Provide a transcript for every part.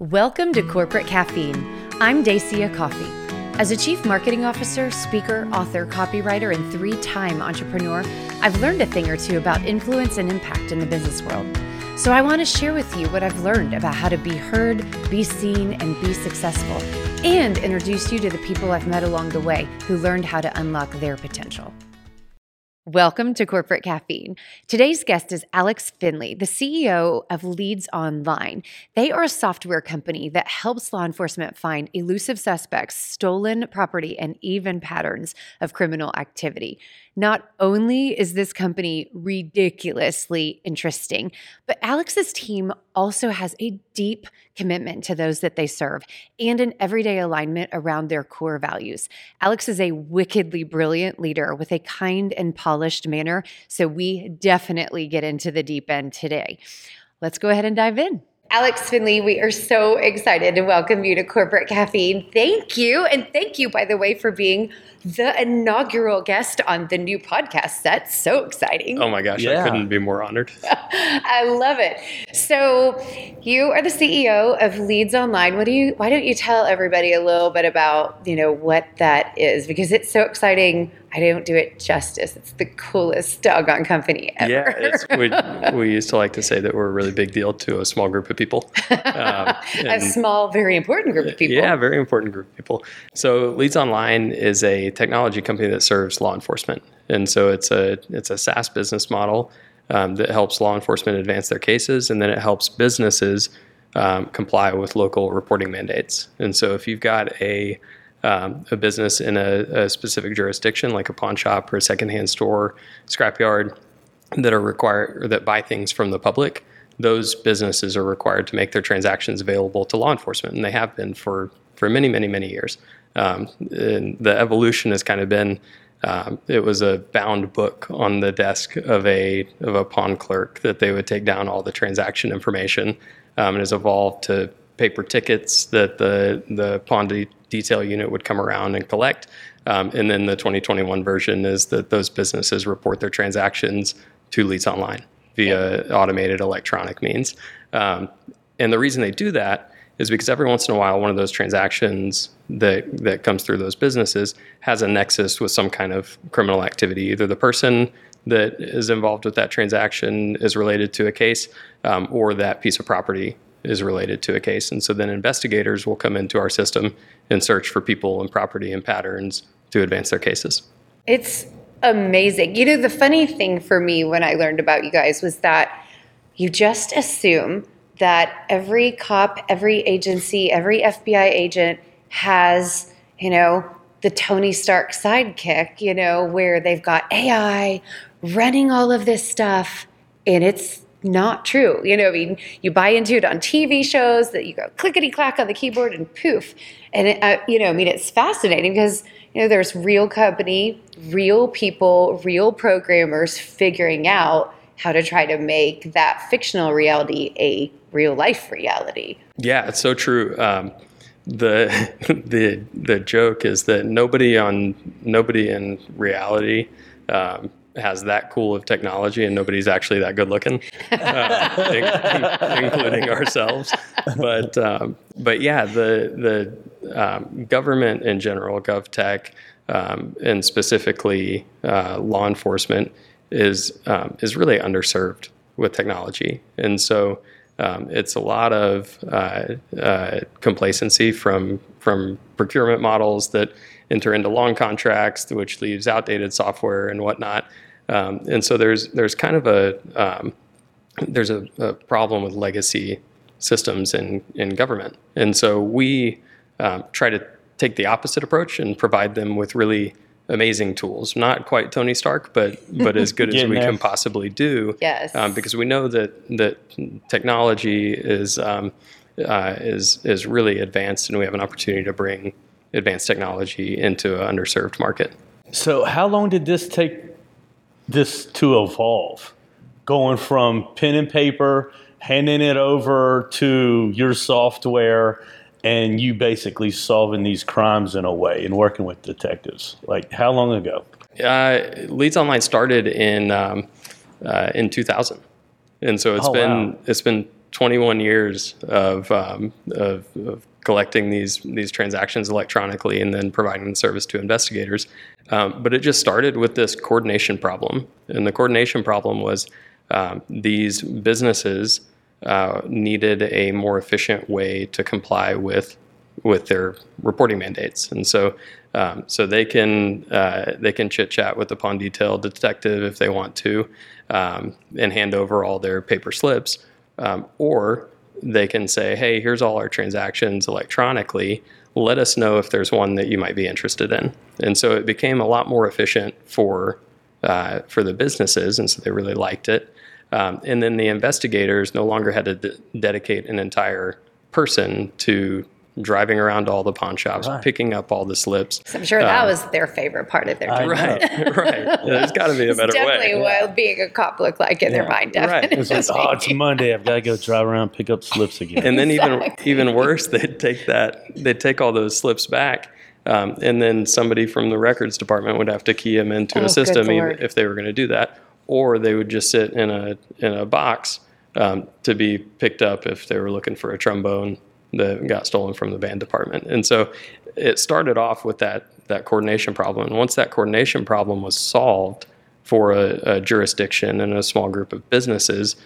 Welcome to Corporate Caffeine. I'm Dacia Coffey. As a chief marketing officer, speaker, author, copywriter, and three time entrepreneur, I've learned a thing or two about influence and impact in the business world. So I want to share with you what I've learned about how to be heard, be seen, and be successful, and introduce you to the people I've met along the way who learned how to unlock their potential. Welcome to Corporate Caffeine. Today's guest is Alex Finley, the CEO of Leads Online. They are a software company that helps law enforcement find elusive suspects, stolen property, and even patterns of criminal activity. Not only is this company ridiculously interesting, but Alex's team also has a deep commitment to those that they serve and an everyday alignment around their core values. Alex is a wickedly brilliant leader with a kind and polished manner, so we definitely get into the deep end today. Let's go ahead and dive in. Alex Finley, we are so excited to welcome you to Corporate Caffeine. Thank you. And thank you, by the way, for being the inaugural guest on the new podcast set. So exciting. Oh my gosh, yeah. I couldn't be more honored. I love it. So, you are the CEO of Leads Online. What do you why don't you tell everybody a little bit about, you know, what that is because it's so exciting. I don't do it justice. It's the coolest doggone company ever. Yeah, we, we used to like to say that we're a really big deal to a small group of people. Um, a small, very important group of people. Yeah, very important group of people. So Leads Online is a technology company that serves law enforcement, and so it's a it's a SaaS business model um, that helps law enforcement advance their cases, and then it helps businesses um, comply with local reporting mandates. And so if you've got a um, a business in a, a, specific jurisdiction, like a pawn shop or a secondhand store, scrapyard, that are required or that buy things from the public, those businesses are required to make their transactions available to law enforcement, and they have been for for many, many, many years. Um, the evolution has kind of been. Um, it was a bound book on the desk of a of a pawn clerk that they would take down all the transaction information, um, and has evolved to paper tickets that the the pawn de- detail unit would come around and collect. Um, and then the 2021 version is that those businesses report their transactions to Leads Online via automated electronic means. Um, and the reason they do that is because every once in a while, one of those transactions that that comes through those businesses has a nexus with some kind of criminal activity. Either the person that is involved with that transaction is related to a case, um, or that piece of property is related to a case. And so then investigators will come into our system and search for people and property and patterns to advance their cases. It's amazing. You know, the funny thing for me when I learned about you guys was that you just assume that every cop, every agency, every FBI agent has, you know, the Tony Stark sidekick, you know, where they've got AI running all of this stuff and it's not true. You know, I mean, you buy into it on TV shows that you go clickety clack on the keyboard and poof. And, it, uh, you know, I mean, it's fascinating because, you know, there's real company, real people, real programmers figuring out how to try to make that fictional reality a real life reality. Yeah, it's so true. Um, the the the joke is that nobody on nobody in reality um, has that cool of technology and nobody's actually that good looking, uh, including ourselves. But um, but yeah, the the um, government in general, GovTech, um, and specifically uh, law enforcement is um, is really underserved with technology, and so. Um, it's a lot of uh, uh, complacency from from procurement models that enter into long contracts, which leaves outdated software and whatnot. Um, and so there's there's kind of a um, there's a, a, problem with legacy systems in in government, and so we um, try to take the opposite approach and provide them with really amazing tools. Not quite Tony Stark, but but as good as we there. can possibly do. Yes. Um, because we know that that technology is um, uh, is is really advanced, and we have an opportunity to bring advanced technology into an underserved market. So, how long did this take this to evolve, going from pen and paper, handing it over to your software, and you basically solving these crimes in a way and working with detectives. Like how long ago? Uh, Leads Online started in um, uh, in 2000, and so it's oh, been wow. it's been 21 years of, um, of, of collecting these these transactions electronically and then providing the service to investigators. Um, but it just started with this coordination problem, and the coordination problem was um, these businesses uh, needed a more efficient way to comply with with their reporting mandates, and so um, so they can uh, they can chit chat with the pawn detail detective if they want to, um, and hand over all their paper slips, um, or they can say, "Hey, here's all our transactions electronically. Let us know if there's one that you might be interested in." And so it became a lot more efficient for uh, for the businesses, and so they really liked it. Um, and then the investigators no longer had to dedicate an entire person to driving around all the pawn shops, Right. picking up all the slips. So I'm sure that Um, was their favorite part of their job. Right, right. Yeah, there's got to be a It's better definitely way. Definitely what being a cop looked like in their Yeah. mind. Right. Definitely. It's like, oh, it's Monday. I've got to go drive around, pick up slips again. And then even Exactly. even worse, they'd take that they'd take all those slips back, um, and then somebody from the records department would have to key them into Oh, a system if they were going to do that, or they would just sit in a in a box um, to be picked up if they were looking for a trombone that got stolen from the band department. And so it started off with that that coordination problem. And once that coordination problem was solved for a, a jurisdiction and a small group of businesses,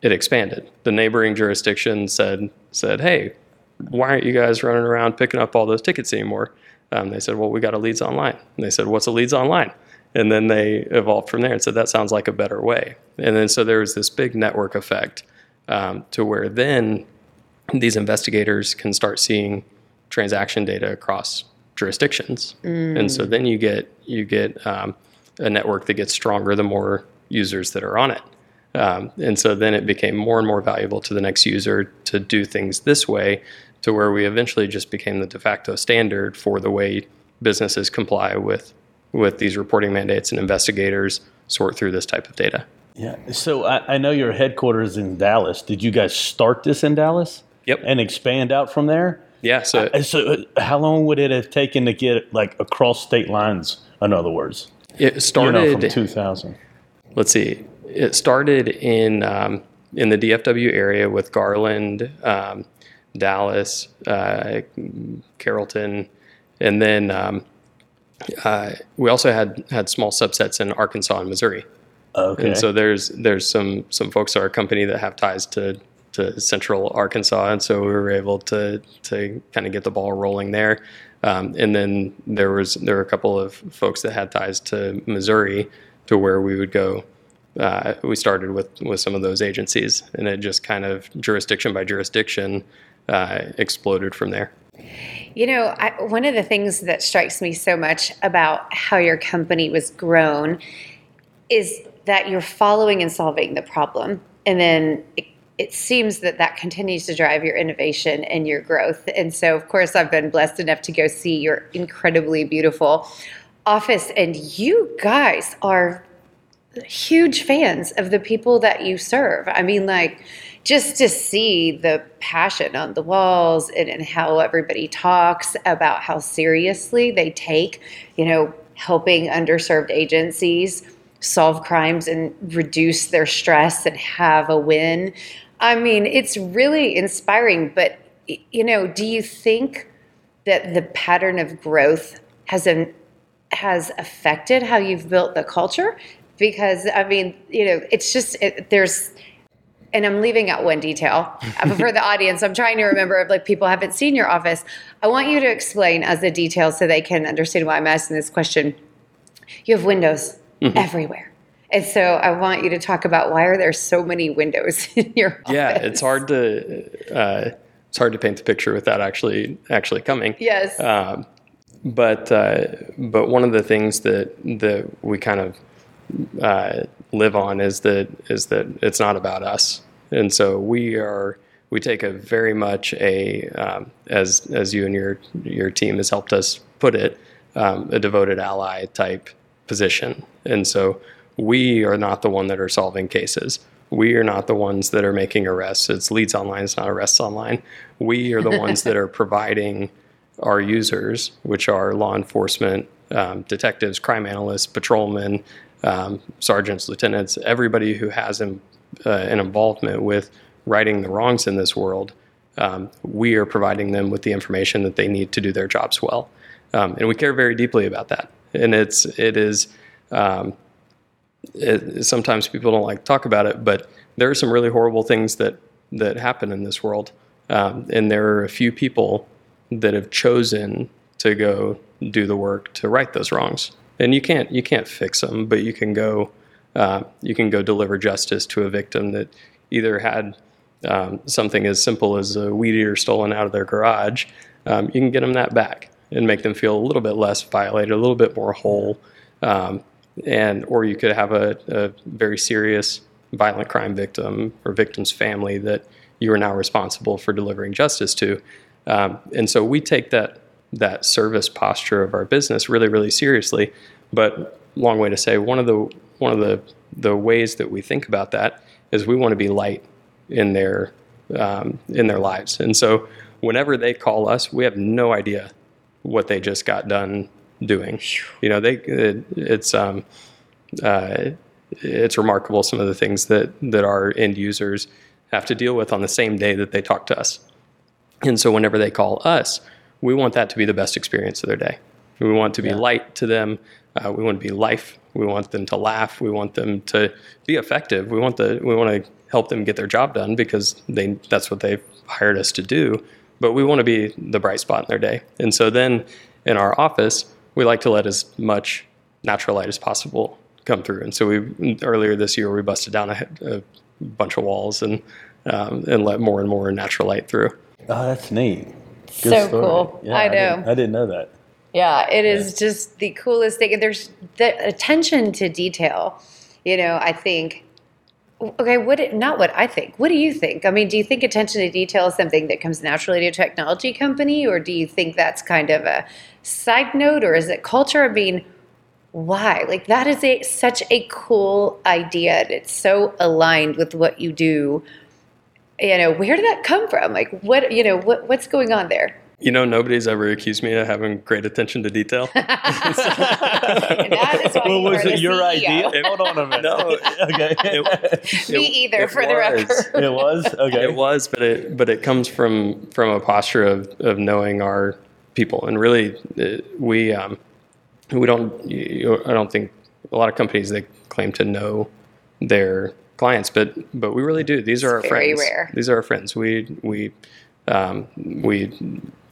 it expanded. The neighboring jurisdiction said said, "Hey, why aren't you guys running around picking up all those tickets anymore?" Um, they said, "Well, we got a leads online." And they said, "What's a leads online?" And then they evolved from there and said, "That sounds like a better way." And then so there was this big network effect um, to where then these investigators can start seeing transaction data across jurisdictions, and so then you get you get um, a network that gets stronger the more users that are on it. Um, and so then it became more and more valuable to the next user to do things this way, to where we eventually just became the de facto standard for the way businesses comply with with these reporting mandates and investigators sort through this type of data. Yeah. So I, I know your headquarters in Dallas. Did you guys start this in Dallas? Yep. And expand out from there? Yeah. So And so uh, how long would it have taken to get like across state lines? In other words, it you started. know, from 2000. let's see, it started in um, in the DFW area with Garland, um, Dallas, uh, Carrollton, and then um, uh, we also had had small subsets in Arkansas and Missouri. Okay. And so there's there's some some folks at our company that have ties to to central Arkansas, and so we were able to to kind of get the ball rolling there. Um, and then there was there were a couple of folks that had ties to Missouri, to where we would go. Uh, we started with with some of those agencies, and it just kind of jurisdiction by jurisdiction uh, exploded from there. You know, I, one of the things that strikes me so much about how your company was grown is that you're following and solving the problem. And then it, it seems that that continues to drive your innovation and your growth. And so, of course, I've been blessed enough to go see your incredibly beautiful office. And you guys are huge fans of the people that you serve. I mean, like, just to see the passion on the walls and, and how everybody talks about how seriously they take, you know, helping underserved agencies solve crimes and reduce their stress and have a win. I mean, it's really inspiring. But, you know, do you think that the pattern of growth has an has affected how you've built the culture? Because i mean you know it's just it, there's and i'm leaving out one detail Uh, for the audience. I'm trying to remember if like people haven't seen your office. I want you to explain as a detail so they can understand why i'm asking this question. You have windows everywhere and so i want you to talk about why are there so many windows in your office Yeah, it's hard to uh, it's hard to paint the picture without actually actually coming. yes. Um, but uh, but one of the things that that we kind of uh, live on is that is that it's not about us, and so we are we take a very much a um, as as you and your your team has helped us put it um, a devoted ally type position, and so we are not the one that are solving cases. We are not the ones that are making arrests. It's leads online. It's not arrests online. We are the ones that are providing our users, which are law enforcement, um, detectives, crime analysts, patrolmen, um, sergeants, lieutenants, everybody who has an, uh, an involvement with righting the wrongs in this world, um, we are providing them with the information that they need to do their jobs well, um, and we care very deeply about that. And it's it is um, it, sometimes people don't like to talk about it, but there are some really horrible things that that happen in this world, um, and there are a few people that have chosen to go do the work to right those wrongs. And you can't you can't fix them, but you can go uh, you can go deliver justice to a victim that either had um, something as simple as a weed eater stolen out of their garage. Um, you can get them that back and make them feel a little bit less violated, a little bit more whole. Um, and or you could have a, a, very serious violent crime victim or victim's family that you are now responsible for delivering justice to. Um, and so we take that that service posture of our business really, really seriously. But long way to say, one of the one of the the ways that we think about that is we want to be light in their um, in their lives. And so whenever they call us, we have no idea what they just got done doing. You know, they it, it's um, uh, it's remarkable some of the things that that our end users have to deal with on the same day that they talk to us. And so whenever they call us, we want that to be the best experience of their day. We want to be yeah. light to them. Uh, we want to be life. We want them to laugh. We want them to be effective. We want the we want to help them get their job done because they that's what they've hired us to do. But we want to be the bright spot in their day. And so then in our office, we like to let as much natural light as possible come through. And so we earlier this year we busted down a, a bunch of walls and um, and let more and more natural light through. Oh, that's neat. Good so story. cool. Yeah, I know. I didn't, I didn't know that. Yeah, it is yeah. just the coolest thing. There's the attention to detail. You know, I think. Okay, what? Not what I think. What do you think? I mean, do you think attention to detail is something that comes naturally to a technology company, or do you think that's kind of a side note, or is it culture? I mean, why? Like that is a such a cool idea. And it's so aligned with what you do. You know, where did that come from? Like what? You know, what what's going on there? You know, nobody's ever accused me of having great attention to detail. that is why well, was it your CEO. idea? It, Hold on a minute. No, okay. It, me either, for the record. It was okay. It was, but it but it comes from from a posture of of knowing our people, and really, uh, we um, we don't. You, I don't think a lot of companies they claim to know their clients, but but we really do. These are it's our friends. Rare. These are our friends. We we um, we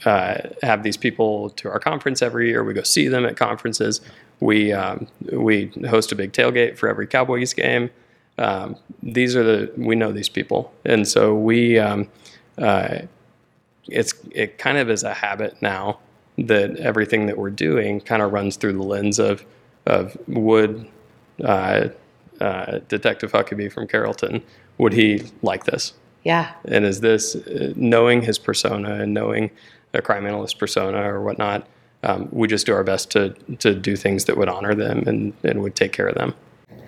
uh, have these people to our conference every year. We go see them at conferences. We um, we host a big tailgate for every Cowboys game. Um, these are the we know these people, and so we um, uh, it's it kind of is a habit now that everything that we're doing kind of runs through the lens of of would uh, uh, Detective Huckabee from Carrollton would he like this? Yeah. And is this uh, knowing his persona and knowing a crime analyst persona or whatnot? Um, we just do our best to to do things that would honor them and, and would take care of them.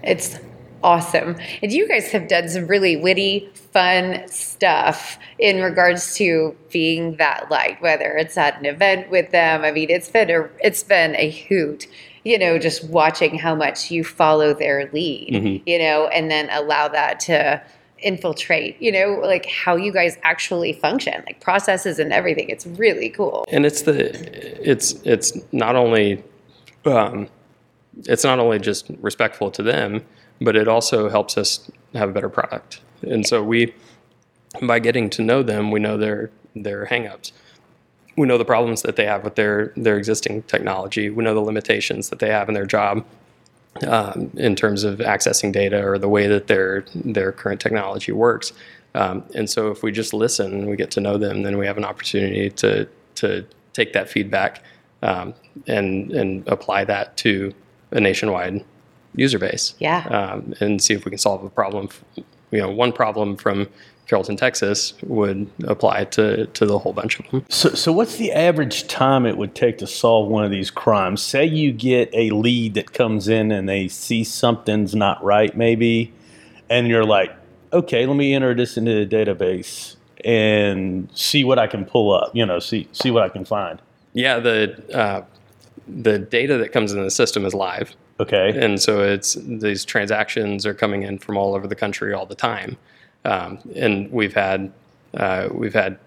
It's awesome. And you guys have done some really witty, fun stuff in regards to being that light, whether it's at an event with them. I mean, it's been a it's been a hoot. You know, just watching how much you follow their lead, mm-hmm. you know, and then allow that to infiltrate, you know, like how you guys actually function, like processes and everything. It's really cool. And it's the, it's, it's not only, um, it's not only just respectful to them, but it also helps us have a better product. And so we, by getting to know them, we know their, their hangups. We know the problems that they have with their, their existing technology. We know the limitations that they have in their job um, in terms of accessing data or the way that their their current technology works. Um, and so, if we just listen, and we get to know them, then we have an opportunity to to take that feedback um, and and apply that to a nationwide user base. Yeah. Um, and see if we can solve a problem. You know, one problem from Carrollton, Texas would apply to, to the whole bunch of them. So, so what's the average time it would take to solve one of these crimes? Say you get a lead that comes in and they see something's not right, maybe, and you're like, okay, let me enter this into the database and see what I can pull up. You know, see see what I can find. Yeah, the uh, the data that comes in the system is live. Okay, and so it's these transactions are coming in from all over the country all the time. Um, and we've had uh, we've had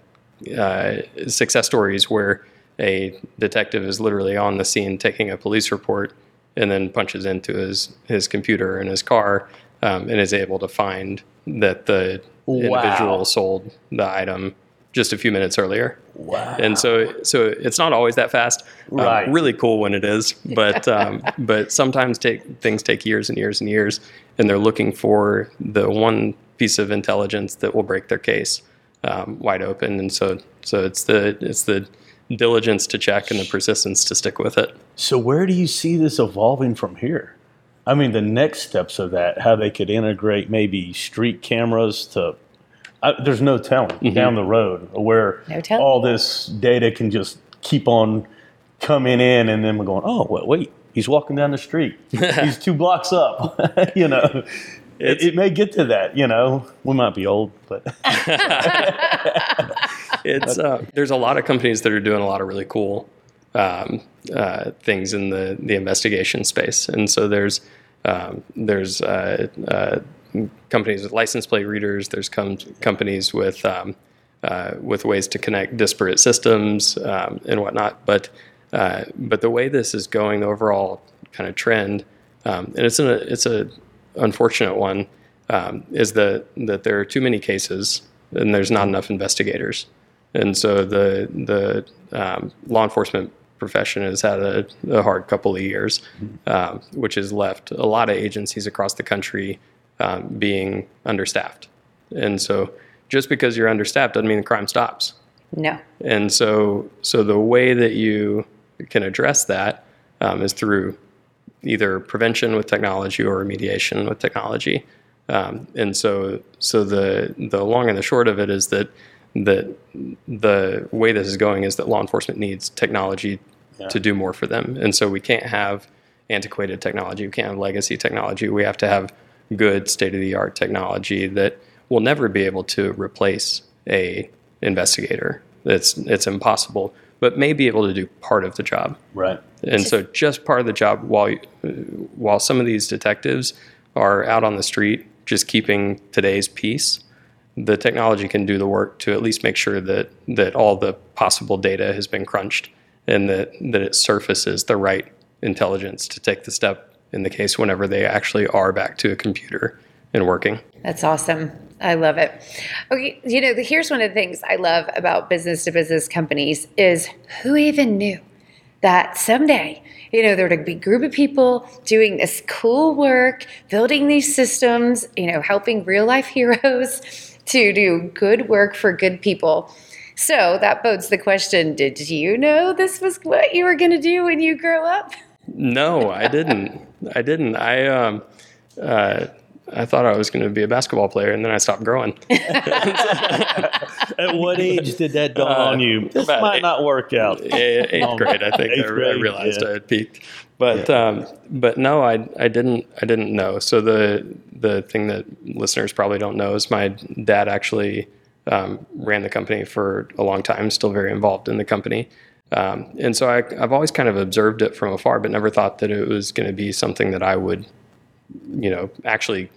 uh, success stories where a detective is literally on the scene taking a police report and then punches into his his computer in his car um, and is able to find that the Wow. individual sold the item just a few minutes earlier. Wow. And so so it's not always that fast. Um, Right. really cool when it is, but um, but sometimes take things take years and years and years, and they're looking for the one piece of intelligence that will break their case um, wide open. And so so it's the it's the diligence to check and the persistence to stick with it. So where do you see this evolving from here? I mean, the next steps of that, how they could integrate maybe street cameras to. I, there's no telling down the road where No telling. all this data can just keep on coming in, and then we're going, oh, wait, wait he's walking down the street. he's two blocks up. you know, it, it may get to that. You know, we might be old, but it's uh, there's a lot of companies that are doing a lot of really cool um, uh, things in the the investigation space, and so there's um, there's uh, uh, companies with license plate readers. There's com- companies with um, uh, with ways to connect disparate systems um, and whatnot. But uh, but the way this is going, the overall kind of trend, um, and it's a it's a unfortunate one, um, is that that there are too many cases and there's not enough investigators, and so the the um, law enforcement profession has had a, a hard couple of years, um, which has left a lot of agencies across the country um, being understaffed, and so just because you're understaffed doesn't mean the crime stops. No. And so, so the way that you can address that um, is through either prevention with technology or remediation with technology. Um, and so, so the the long and the short of it is that that the way this is going is that law enforcement needs technology to do more for them. And so we can't have antiquated technology. We can't have legacy technology. We have to have good state of the art technology that will never be able to replace a investigator. It's it's impossible, but may be able to do part of the job. right. And so, just part of the job while uh, while some of these detectives are out on the street, just keeping today's peace, the technology can do the work to at least make sure that that all the possible data has been crunched and that that it surfaces the right intelligence to take the step in the case whenever they actually are back to a computer and working. That's awesome. I love it. Okay, you know, here's one of the things I love about business to business companies is who even knew that someday, you know, there would be a group of people doing this cool work, building these systems, you know, helping real life heroes to do good work for good people. So that bodes the question, did you know this was what you were going to do when you grow up? No, I didn't. I didn't. I um, uh, I thought I was going to be a basketball player, and then I stopped growing. At what age did that dawn Uh, on you? This might eight. not work out. eighth Um, grade, I think. eighth I, I realized yeah. I had peaked, but um, but no, I I didn't I didn't know. So the the thing that listeners probably don't know is my dad actually um, ran the company for a long time, still very involved in the company. Um, and so I, I've always kind of observed it from afar, but never thought that it was going to be something that I would, you know, actually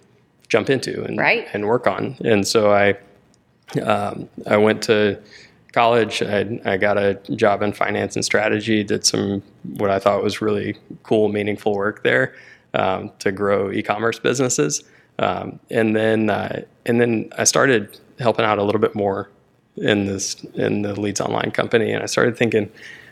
jump into and, Right. and work on. And so I, um, I went to college. I, I got a job in finance and strategy. Did some what I thought was really cool, meaningful work there um, to grow e-commerce businesses. Um, and then uh, and then I started helping out a little bit more in this in the Leads Online company, and I started thinking,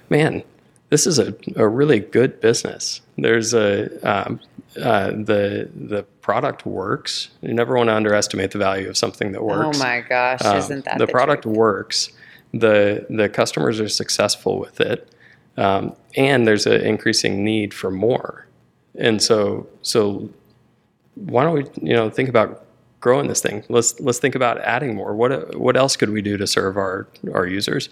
man, this is a, a really good business. There's a um, uh, the the product works. You never want to underestimate the value of something that works. Oh my gosh, Um, isn't that the, product truth? works? The the customers are successful with it, um, and there's an increasing need for more. And so so why don't we you know think about growing this thing? Let's let's think about adding more. What what else could we do to serve our our users?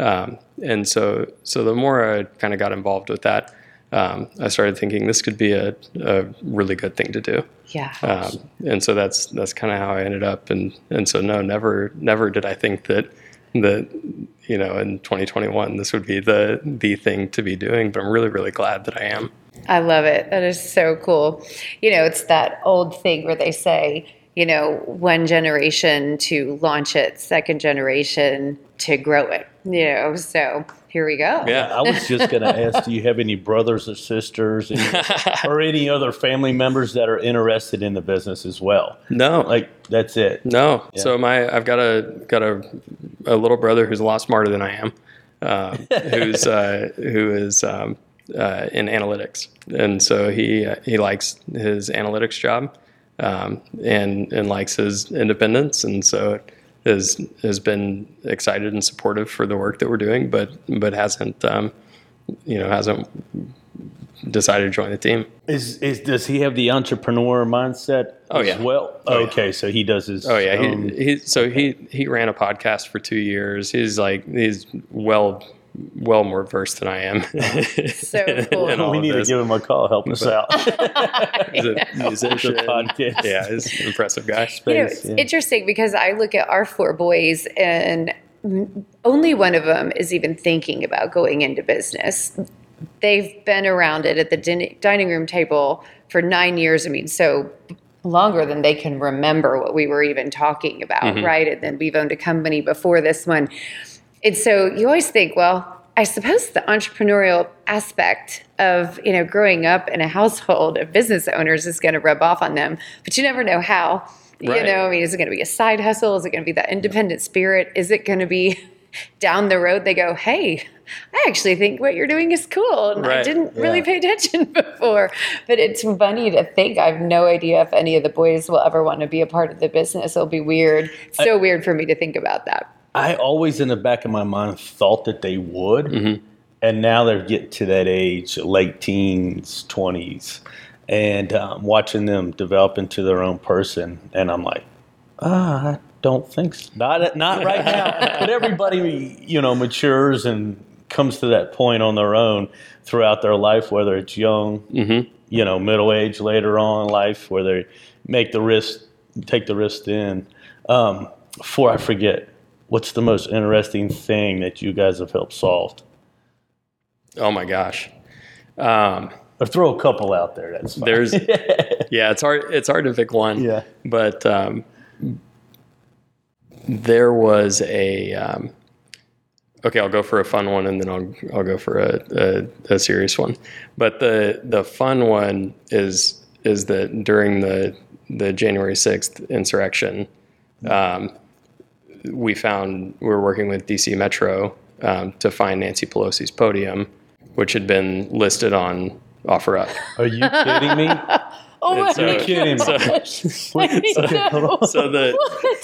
Um, and so so the more I kind of got involved with that, um, I started thinking this could be a, a really good thing to do. Yeah. Um, and so that's that's kind of how I ended up. And and so no, never never did I think that that you know in 2021 this would be the the thing to be doing. But I'm really really glad that I am. I love it. That is so cool. You know, it's that old thing where they say, you know, one generation to launch it, second generation to grow it, you know. So here we go. Yeah. I was just going to ask, do you have any brothers or sisters any- or any other family members that are interested in the business as well? No, Like, that's it. No. So my I've got a got a a little brother who's a lot smarter than I am, uh, who's uh, who is um, uh, in analytics, and so he uh, he likes his analytics job, um, and and likes his independence, and so has has been excited and supportive for the work that we're doing, but but hasn't um, you know hasn't decided to join the team. Is, is Does he have the entrepreneur mindset Oh, as yeah. well? Oh, yeah. okay, so he does his Oh yeah, own- he, he so he he ran a podcast for two years. He's like he's well well more versed than I am. So cool. we of need to give him a call, help us out. He's a musician. podcast. Yeah, he's an impressive guy. you know, it's yeah. interesting because I look at our four boys and only one of them is even thinking about going into business. They've been around it at the din- dining room table for nine years. I mean, so longer than they can remember what we were even talking about, mm-hmm. right? And then we've owned a company before this one. And so you always think, well, I suppose the entrepreneurial aspect of you know growing up in a household of business owners is going to rub off on them, but you never know how. You know, I mean, is it going to be a side hustle? Is it going to be that independent spirit? Is it going to be down the road? They go, hey, I actually think what you're doing is cool, and I didn't really pay attention before. But it's funny to think. I have no idea if any of the boys will ever want to be a part of the business. It'll be weird. It's so weird for me to think about that. I always, in the back of my mind, thought that they would, Mm-hmm. and now they're getting to that age, late teens, twenties, and um, watching them develop into their own person, and I'm like, ah, I don't think so. not not right now. but everybody, you know, matures and comes to that point on their own throughout their life, whether it's young, Mm-hmm. you know, middle age, later on in life, where they make the risk, take the risk in. Um, before I forget, what's the most interesting thing that you guys have helped solve? Oh my gosh. Um, Or throw a couple out there. That's fine. there's yeah, it's hard. It's hard to pick one. Yeah. but um, there was a. Um, okay, I'll go for a fun one, and then I'll I'll go for a, a, a serious one. But the the fun one is is that during the the January sixth insurrection, um, we found we were working with DC Metro um, to find Nancy Pelosi's podium, which had been listed on OfferUp. Are you kidding me? Oh And so- my You're kidding me. gosh. What- I okay, hold know. on. So the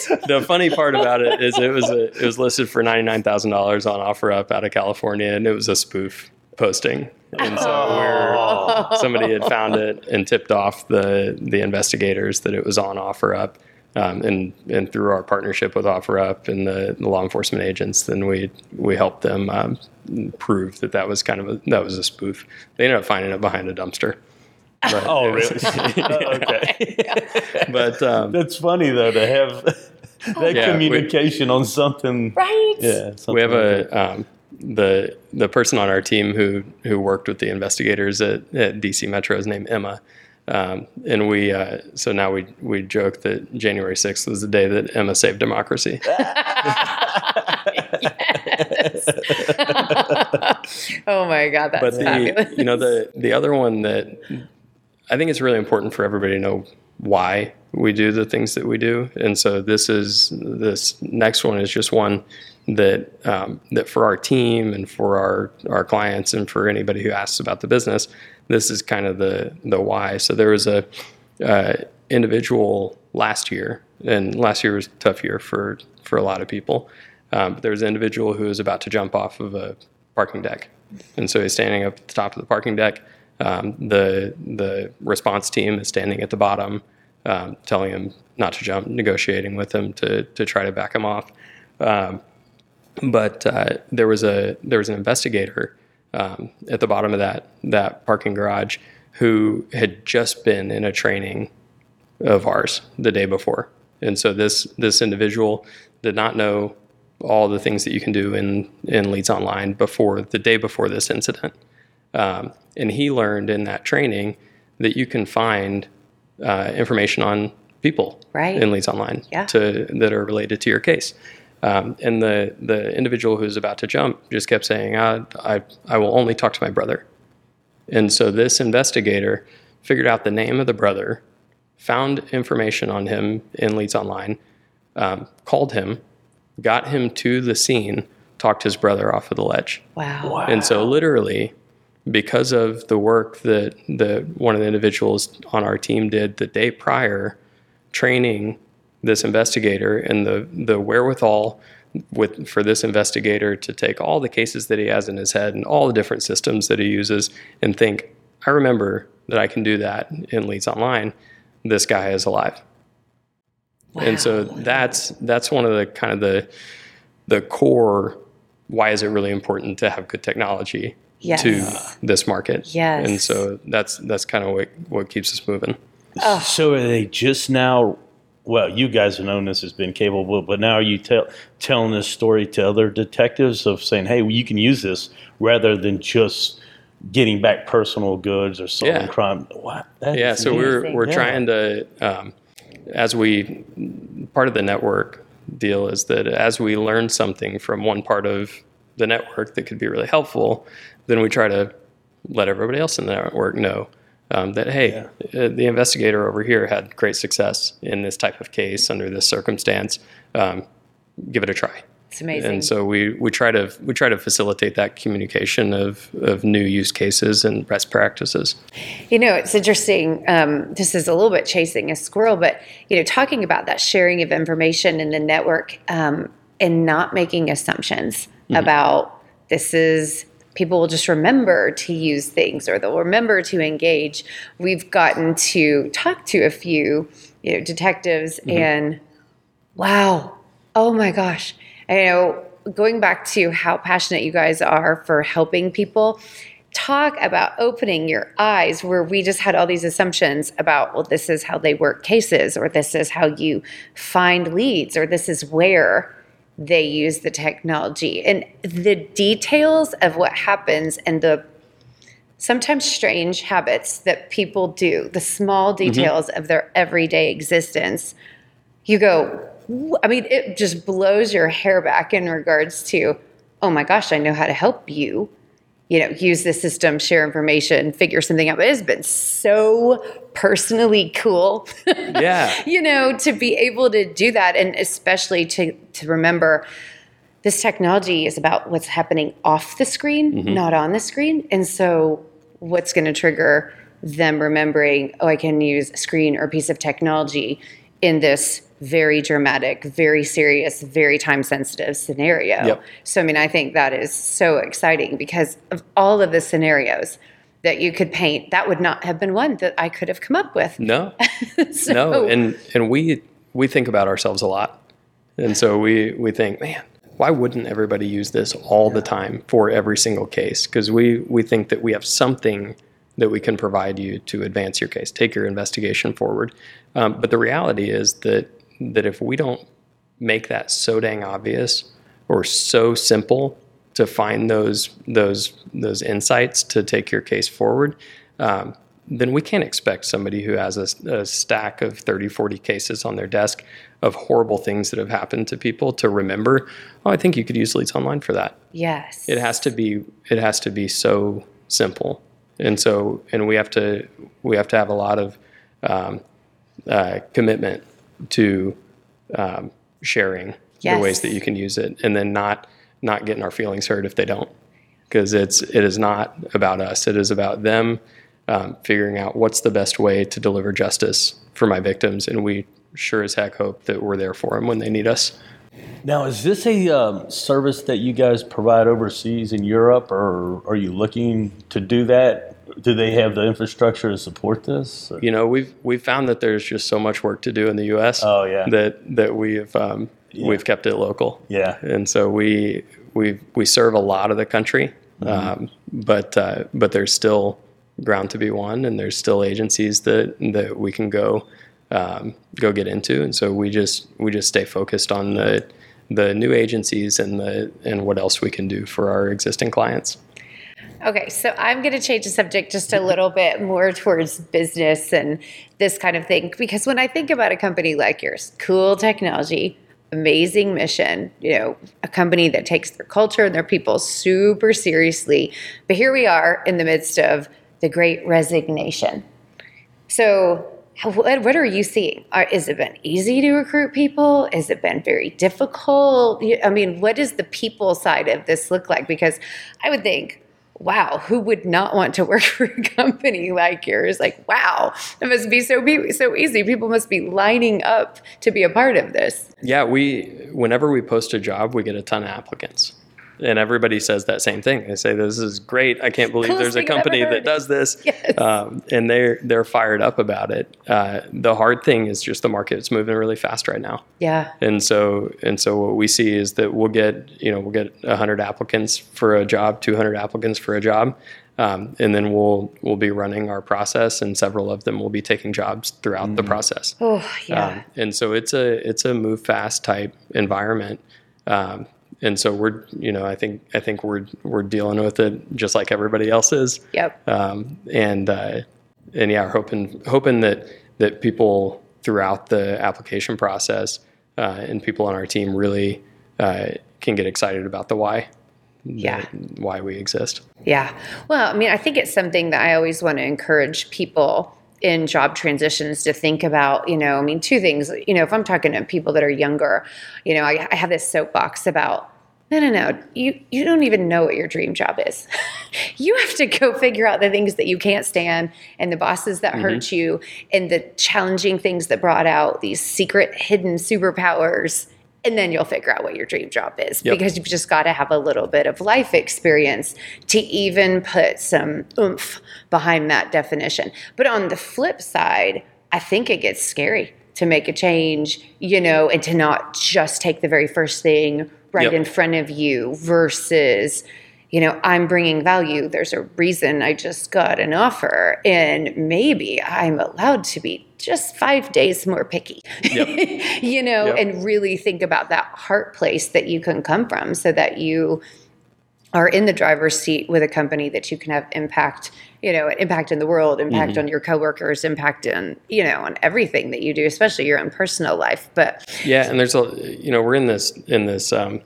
What? the funny part about it is it was a, it was listed for ninety nine thousand dollars on OfferUp out of California, and it was a spoof posting. And so we're, somebody had found it and tipped off the the investigators that it was on OfferUp. Um, and and through our partnership with OfferUp and the, the law enforcement agents, then we we helped them um, prove that that was kind of a that was a spoof. They ended up finding it behind a dumpster. But Oh, was- really? Oh, okay. but um, That's funny though to have that Yeah, we- communication on something. Right? Yeah. Something we have like a um, the the person on our team who who worked with the investigators at, at DC Metro is named Emma, um, and we uh, so now we we joke that January sixth was the day that Emma saved democracy. oh my God, that's but the fabulous. you know the the other one that I think it's really important for everybody to know why we do the things that we do, and so this is this next one is just one that um, that for our team and for our our clients and for anybody who asks about the business, this is kind of the the why. So there was a uh, individual last year, and last year was a tough year for for a lot of people. Um, but there was an individual who was about to jump off of a parking deck, and so he's standing up at the top of the parking deck. Um, the the response team is standing at the bottom, um, telling him not to jump, negotiating with him to to try to back him off. Um, but uh, there was a there was an investigator um, at the bottom of that that parking garage who had just been in a training of ours the day before, and so this this individual did not know all the things that you can do in in Leads Online before the day before this incident, um, and he learned in that training that you can find uh, information on people Right. in Leads Online Yeah. to that are related to your case. Um, and the the individual who's about to jump just kept saying, uh, "I I will only talk to my brother." And so this investigator figured out the name of the brother, found information on him in Leads Online, um, called him, got him to the scene, talked his brother off of the ledge. Wow. And so, literally, because of the work that the one of the individuals on our team did the day prior, training this investigator and the the wherewithal with for this investigator to take all the cases that he has in his head and all the different systems that he uses and think, I remember that I can do that in Leads Online. This guy is alive. And so that's that's one of the kind of the the core why is it really important to have good technology Yes. to this market. Yes. And so that's that's kind of what what keeps us moving. So are they just now? Well, you guys have known this has been capable, but now are you tell, telling this story to other detectives of saying, "Hey, well, you can use this," rather than just getting back personal goods or solving Yeah. crime. What? That Yeah, so we're we're Yeah. trying to um, as we part of the network deal is that as we learn something from one part of the network that could be really helpful, then we try to let everybody else in the network know um, that hey, uh, the investigator over here had great success in this type of case under this circumstance. Um, give it a try. It's amazing. And so we, we try to we try to facilitate that communication of, of new use cases and best practices. You know, it's interesting. Um, this is a little bit chasing a squirrel, but you know, talking about that sharing of information in the network um, and not making assumptions about this is people will just remember to use things or they'll remember to engage. We've gotten to talk to a few, you know, detectives mm-hmm. and wow, oh my gosh. I know going back to how passionate you guys are for helping people, talk about opening your eyes where we just had all these assumptions about, well, this is how they work cases, or this is how you find leads, or this is where they use the technology. And the details of what happens and the sometimes strange habits that people do, the small mm-hmm. details of their everyday existence, you go, I mean, it just blows your hair back in regards to, oh my gosh, I know how to help you. You know, use the system, share information, figure something out. But it's been so personally cool, Yeah. you know, to be able to do that, and especially to to remember this technology is about what's happening off the screen, mm-hmm. not on the screen. And so, what's going to trigger them remembering, oh, I can use a screen or a piece of technology in this very dramatic, very serious, very time sensitive scenario. Yep. So, I mean, I think that is so exciting because of all of the scenarios that you could paint, that would not have been one that I could have come up with. No. So- no. And and we we think about ourselves a lot. And so we we think, man, why wouldn't everybody use this all the time for every single case? Because we we think that we have something that we can provide you to advance your case, take your investigation forward. Um, but the reality is that that if we don't make that so dang obvious or so simple to find those those those insights to take your case forward, um, then we can't expect somebody who has a, a stack of 30, 40 cases on their desk of horrible things that have happened to people to remember, oh, I think you could use Leads Online for that. Yes. It has to be it has to be so simple, and so and we have to we have to have a lot of um, uh, commitment to um, sharing the ways that you can use it, and then not not getting our feelings hurt if they don't, because it's it is not about us. It is about them um, figuring out what's the best way to deliver justice for my victims, and we sure as heck hope that we're there for them when they need us. Now, is this a um, service that you guys provide overseas in Europe, or are you looking to do that? Do they have the infrastructure to support this? you know we've we've found that there's just so much work to do in the U.S. Oh, yeah. that that we've um, we've kept it local. Yeah. and so we we we serve a lot of the country, Mm-hmm. um, but uh, but there's still ground to be won, and there's still agencies that that we can go um, go get into, and so we just we just stay focused on the the new agencies and the and what else we can do for our existing clients. Okay, so I'm going to change the subject just a little bit more towards business and this kind of thing because when I think about a company like yours, cool technology, amazing mission, you know, a company that takes their culture and their people super seriously. But here we are in the midst of the great resignation. So, what, are you seeing? Are, is it been easy to recruit people? Has it been very difficult? I mean, what does the people side of this look like? Because I would think wow, who would not want to work for a company like yours? Like, wow, it must be so be so easy. People must be lining up to be a part of this. Yeah, we whenever we post a job, we get a ton of applicants and everybody says that same thing. They say, "This is great. I can't believe there's a company that does this," yes. um, and they're they're fired up about it. Uh, the hard thing is just the market is moving really fast right now. Yeah. And so and so what we see is that we'll get you know we'll get 100 applicants for a job, 200 applicants for a job. Um, and then we'll we'll be running our process, and several of them will be taking jobs throughout mm-hmm. the process. Oh, yeah. Um, and so it's a it's a move fast type environment. Um, and so we're you know I think I think we're we're dealing with it just like everybody else is. Yep. Um, and uh, and yeah, hoping hoping that that people throughout the application process uh, and people on our team really uh, can get excited about the why. Yeah. why we exist. Yeah. Well, I mean, I think it's something that I always want to encourage people in job transitions to think about, you know, I mean, two things, you know, if I'm talking to people that are younger, you know, I, I have this soapbox about no, no, no. You you don't even know what your dream job is. you have to go figure out the things that you can't stand and the bosses that mm-hmm. hurt you and the challenging things that brought out these secret hidden superpowers and then you'll figure out what your dream job is yep. because you've just got to have a little bit of life experience to even put some oomph behind that definition. But on the flip side, I think it gets scary to make a change, you know, and to not just take the very first thing right yep. in front of you versus you know i'm bringing value there's a reason i just got an offer and maybe i'm allowed to be just five days more picky yep. you know yep. and really think about that heart place that you can come from so that you are in the driver's seat with a company that you can have impact you know impact in the world impact mm-hmm. on your coworkers impact on you know on everything that you do especially your own personal life. But yeah and there's a you know we're in this in this um,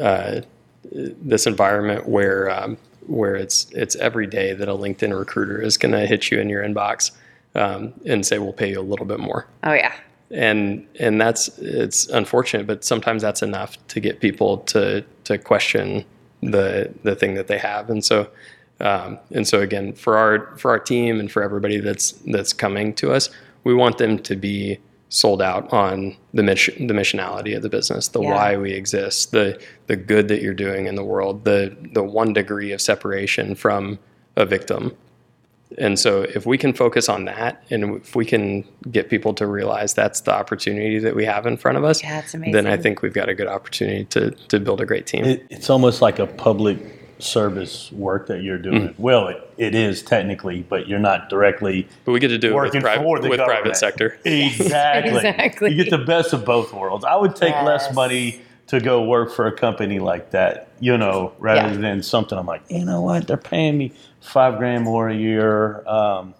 uh, this environment where um, where it's it's every day that a linkedin recruiter is going to hit you in your inbox um, and say we'll pay you a little bit more. Oh yeah. And and that's it's unfortunate but sometimes that's enough to get people to to question the the thing that they have. And so um, and so again, for our for our team and for everybody that's that's coming to us, we want them to be sold out on the mission the missionality of the business, the yeah. why we exist, the the good that you're doing in the world, the the one degree of separation from a victim and so if we can focus on that and if we can get people to realize that's the opportunity that we have in front of us, yeah, then I think we've got a good opportunity to, to build a great team. It, it's almost like a public service work that you're doing. Mm. Well, it, it is technically, but you're not directly. But we get to do it with, private, with private sector. Exactly. exactly. You get the best of both worlds. I would take yes. less money to go work for a company like that, you know, rather yeah. than something I'm like, you know what, they're paying me five grand more a year. Um,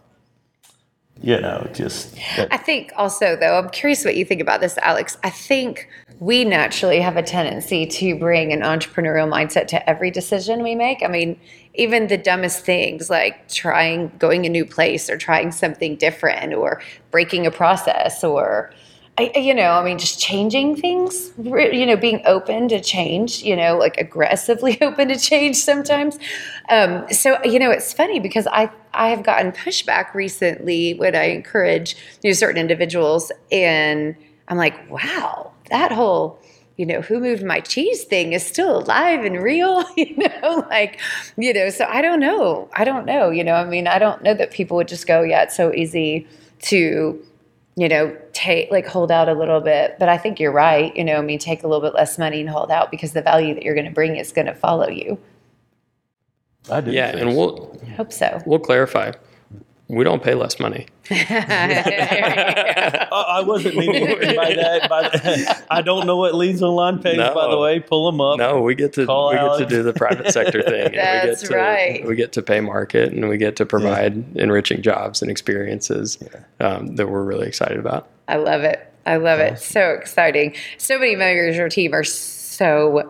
you know, just. That. I think also, though, I'm curious what you think about this, Alex. I think we naturally have a tendency to bring an entrepreneurial mindset to every decision we make. I mean, even the dumbest things like trying, going a new place or trying something different or breaking a process or I, you know, I mean, just changing things, you know, being open to change, you know, like aggressively open to change sometimes. Um, so, you know, it's funny because I, I have gotten pushback recently when I encourage you know, certain individuals, and I'm like, wow, that whole, you know, who moved my cheese thing is still alive and real, you know, like, you know, so I don't know. I don't know, you know, I mean, I don't know that people would just go, yeah, it's so easy to you know, take like hold out a little bit. But I think you're right. You know, I mean, take a little bit less money and hold out because the value that you're going to bring is going to follow you. I do. Yeah, and we'll I hope so. We'll clarify. We don't pay less money. I, I wasn't meaning by that. By that. I don't know what LeadsOnline pays, by the way. Pull them up. No, we get to Call we get to do the private sector thing. and we That's get to, right. We get to pay market, and we get to provide enriching jobs and experiences um, that we're really excited about. I love it. I love it. So exciting. So many members of your team are so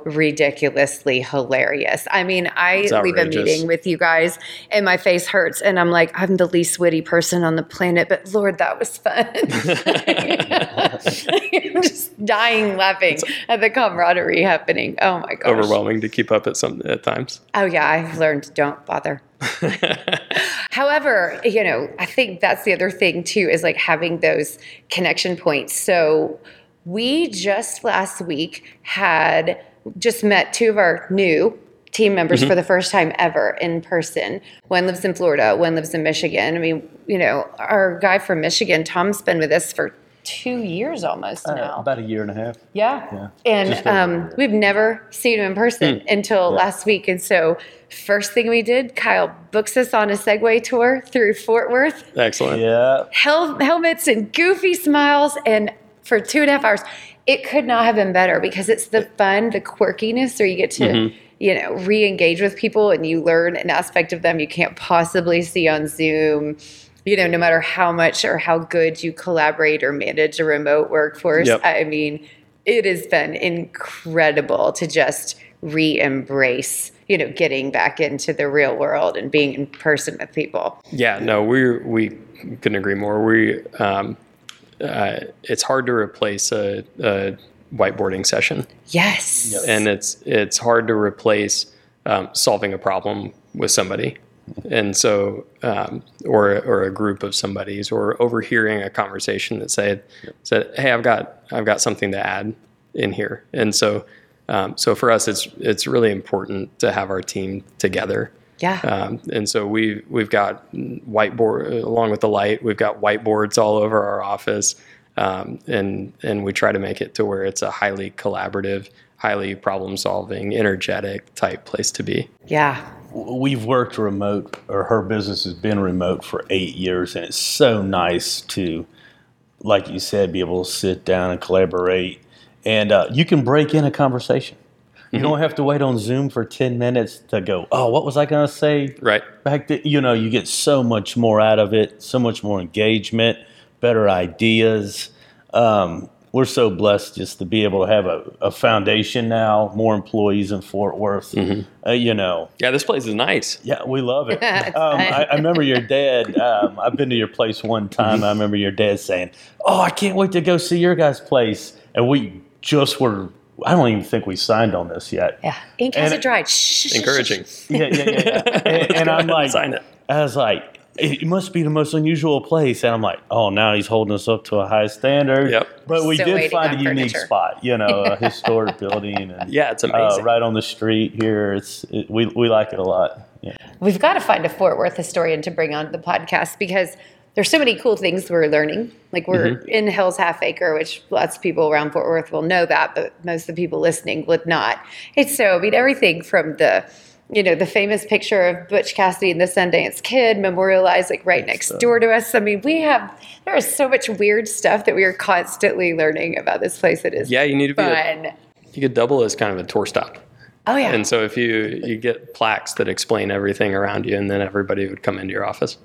ridiculously hilarious. I mean, I leave a meeting with you guys and my face hurts and I'm like, I'm the least witty person on the planet, but Lord, that was fun. I'm just dying laughing at the camaraderie happening. Oh my gosh. Overwhelming to keep up at some at times. Oh yeah, I've learned don't bother. However, you know, I think that's the other thing too is like having those connection points. So we just last week had just met two of our new team members for the first time ever in person. One lives in Florida, one lives in Michigan. I mean, you know, our guy from Michigan, Tom's been with us for two years almost Uh, now. about a year and a half. Yeah. just And um, we've never seen him in person until last week. And so, first thing we did, Kyle books us on a Segway tour through Fort Worth, Excellent. Yeah. hel- helmets and goofy smiles. And for two and a half hours, it could not have been better because it's the fun, the quirkiness, where you get to. You know, re engage with people and you learn an aspect of them you can't possibly see on Zoom. You know, no matter how much or how good you collaborate or manage a remote workforce. Yep. I mean, it has been incredible to just re-embrace you know getting back into the real world and being in person with people Yeah, no, we we couldn't agree more. We um, uh, it's hard to replace a, a whiteboarding session, yes. And it's it's hard to replace um, solving a problem with somebody, and so um, or or a group of somebody's or overhearing a conversation that said said, "Hey, I've got I've got something to add in here," and so. Um, so for us, it's it's really important to have our team together yeah um, and so we we've got whiteboard along with the light. We've got whiteboards all over our office, um, and and we try to make it to where it's a highly collaborative, highly problem solving, energetic type place to be. yeah We've worked remote, or her business has been remote for eight years, and it's so nice to, like you said, be able to sit down and collaborate. And uh, you can break in a conversation. You don't have to wait on Zoom for 10 minutes to go, oh, what was I going to say? Right. back then, you know, you get so much more out of it, so much more engagement, better ideas. Um, we're so blessed just to be able to have a, a foundation now, more employees in Fort Worth. Uh, you know, Yeah, this place is nice. yeah, we love it. Um. I, I remember your dad. Um, I've been to your place one time. I remember your dad saying, "Oh, I can't wait to go see your guys' place." And we just were. I don't even think we signed on this yet. yeah ink hasn't dried Shh, Encouraging. Yeah, yeah, yeah. yeah. And, and I'm like, sign it. I was like, it must be the most unusual place. And I'm like, oh, now he's holding us up to a high standard. Yep. But we Still did find a on unique furniture. spot, you know, a historic building. And, Yeah, it's uh, amazing. right on the street here. It's it, we we like it a lot. Yeah. we've got to find a fort worth historian to bring on the podcast because there's so many cool things we're learning like we're mm-hmm. in hell's half acre which lots of people around fort worth will know that but most of the people listening would not it's so i mean everything from the you know the famous picture of butch cassidy and the sundance kid memorialized like right next uh, door to us i mean we have there is so much weird stuff that we are constantly learning about this place it is Yeah, you need to be. A, you could double as kind of a tour stop. oh yeah And so if you you get plaques that explain everything around you, and then everybody would come into your office.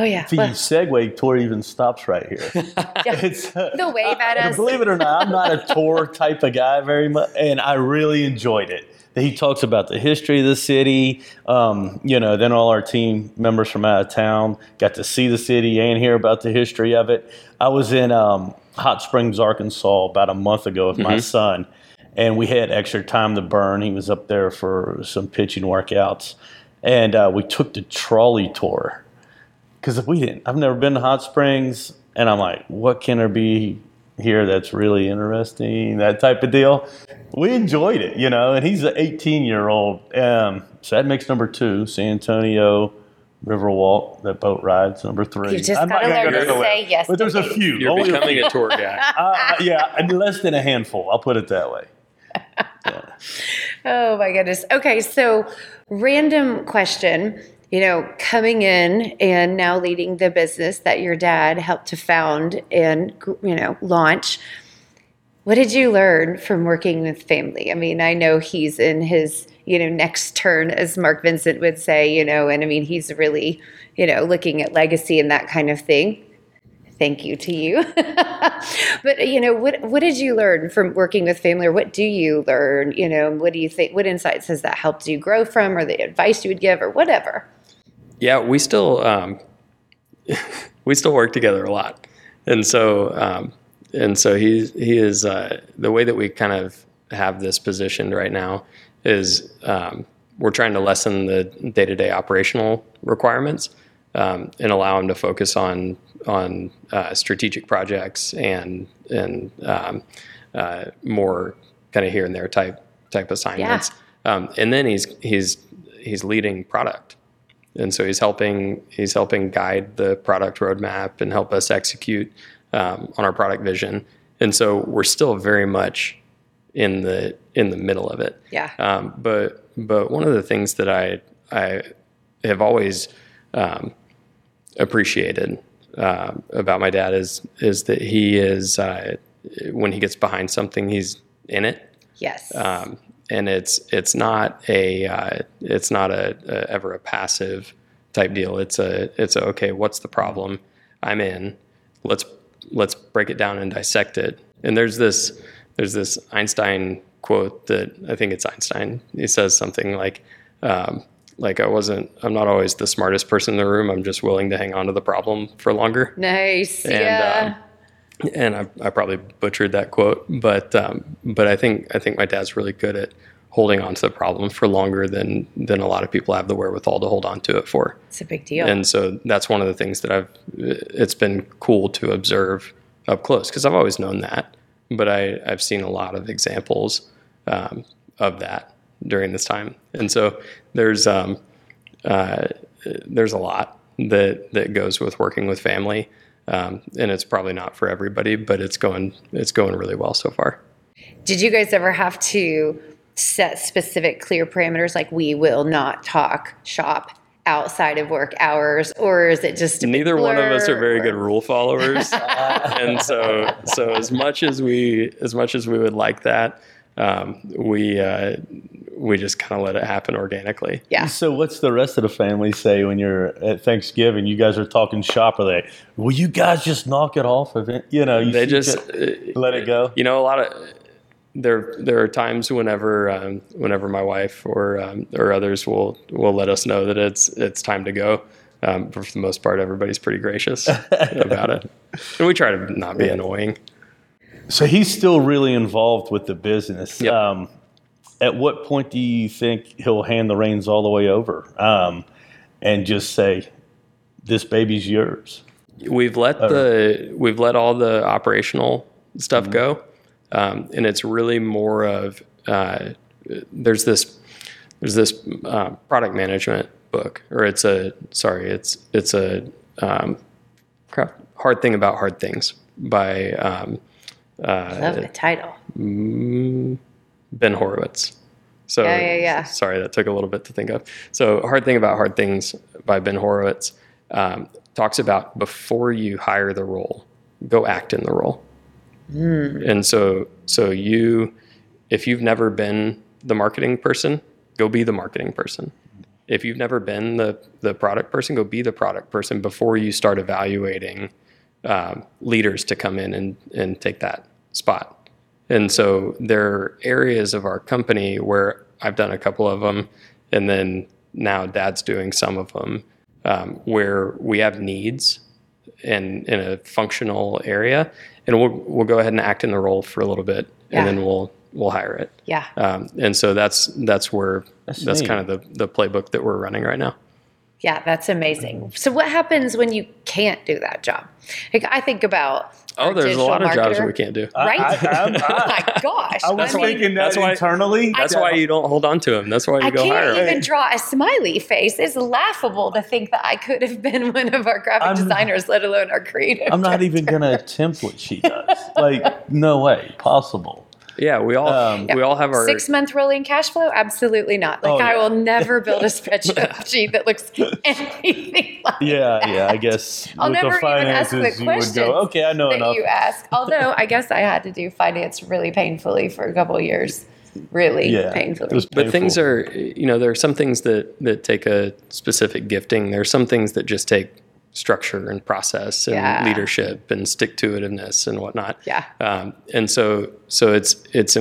Oh yeah The Well, Segway tour even stops right here. yeah. It's uh, They'll wave at us. Believe it or not, I'm not a tour type of guy very much, and I really enjoyed it. He talks about the history of the city. Um, you know, then all our team members from out of town got to see the city and hear about the history of it. I was in um, Hot Springs, Arkansas, about a month ago with my son, and we had extra time to burn. He was up there for some pitching workouts, and uh, we took the trolley tour because we didn't. I've never been to Hot Springs, and I'm like, what can there be here that's really interesting? That type of deal. We enjoyed it, you know. And he's an 18 year old, um, so that makes number two. San Antonio Riverwalk, that boat ride's number three. You just I'm not gotta gonna learn go to say yes but there's a few. You're Only a becoming few. a tour guy. Uh, yeah, and less than a handful. I'll put it that way. Oh my goodness. Okay, so random question. You know, coming in and now leading the business that your dad helped to found and, you know, launch. What did you learn from working with family? I mean, I know he's in his, you know, next turn, as Mark Vincent would say, you know, and I mean, he's really, you know, looking at legacy and that kind of thing. Thank you to you. but you know, what what did you learn from working with family, or what do you learn? You know, what do you think? What insights has that helped you grow from, or the advice you would give, or whatever? Yeah, we still um, we still work together a lot, and so um, and so he he is uh, the way that we kind of have this positioned right now is um, we're trying to lessen the day to day operational requirements um, and allow him to focus on on uh, strategic projects and and um, uh, more kind of here and there type type assignments. Yeah. Um, and then he's he's he's leading product, and so he's helping he's helping guide the product roadmap and help us execute um, on our product vision. And so we're still very much in the in the middle of it. Yeah. Um, but but one of the things that I I have always um, appreciated uh, about my dad is is that he is uh, when he gets behind something, he's in it. Yes. And it's it's not a uh, it's not a, a, ever a passive type deal. It's a it's a okay. What's the problem? I'm in. Let's let's break it down and dissect it. And there's this there's this Einstein quote that I think it's Einstein. He says something like. Um, like I wasn't, I'm not always the smartest person in the room. I'm just willing to hang on to the problem for longer. Nice. And, yeah. Um, and I, I, probably butchered that quote, but um, but I think I think my dad's really good at holding on to the problem for longer than than a lot of people have the wherewithal to hold on to it for. It's a big deal. And so that's one of the things that I've. It's been cool to observe up close because I've always known that, but I I've seen a lot of examples um, of that during this time. And so there's um, uh, there's a lot that that goes with working with family, um, and it's probably not for everybody, but it's going it's going really well so far. Did you guys ever have to set specific clear parameters like we will not talk shop outside of work hours or is it just neither one of us are very or? good rule followers and so so as much as we as much as we would like that um, we uh, we just kind of let it happen organically. Yeah. So what's the rest of the family say when you're at Thanksgiving? You guys are talking shop. Are they? Will you guys just knock it off? Of it? You know, you they just uh, let it go. You know, a lot of there there are times whenever um, whenever my wife or um, or others will will let us know that it's it's time to go. Um, for the most part, everybody's pretty gracious about it, and we try to not be annoying. So he's still really involved with the business. Yep. Um, at what point do you think he'll hand the reins all the way over um, and just say, "This baby's yours"? We've let the we've let all the operational stuff mm-hmm. go, um, and it's really more of uh, there's this there's this uh, product management book, or it's a sorry, it's it's a um, crap, hard thing about hard things by. Uh, I love the title. Mm, Ben Horowitz. So yeah, yeah, yeah. Sorry, that took a little bit to think of. So, Hard Thing About Hard Things by Ben Horowitz um, talks about before you hire the role, go act in the role. Mm. And so, so you, if you've never been the marketing person, go be the marketing person. If you've never been the the product person, go be the product person before you start evaluating um, leaders to come in and and take that spot. And so there are areas of our company where I've done a couple of them, and then now Dad's doing some of them, um, where we have needs in in a functional area, and we'll we'll go ahead and act in the role for a little bit, yeah. and then we'll we'll hire it. Yeah. Um, and so that's that's where that's, that's kind of the the playbook that we're running right now. Yeah, that's amazing. Mm-hmm. So what happens when you can't do that job? Like I think about Oh, there's a lot of jobs we can't do. Right? I, I, I, oh my gosh. I was I mean, thinking that that's why, internally. That's why you don't hold on to him. That's why you I go hire. I can't even draw a smiley face. It's laughable to think that I could have been one of our graphic I'm, designers, let alone our creative. I'm not director. even going to attempt what she does. like, no way possible. Yeah, we all Um, we all have our Six month rolling cash flow? Absolutely not. Like Oh, I yeah. will never build a spreadsheet that looks anything like Yeah, yeah. I guess I'll with never the even ask finances, the you would questions go, okay, I know that enough. you ask. Although I guess I had to do finance really painfully for a couple of years. Really yeah, painfully. it was but things are you know there are some things that that take a specific gifting There are some things that just take structure and process and Yeah. leadership and stick to itiveness and whatnot Yeah. um, and so so it's it's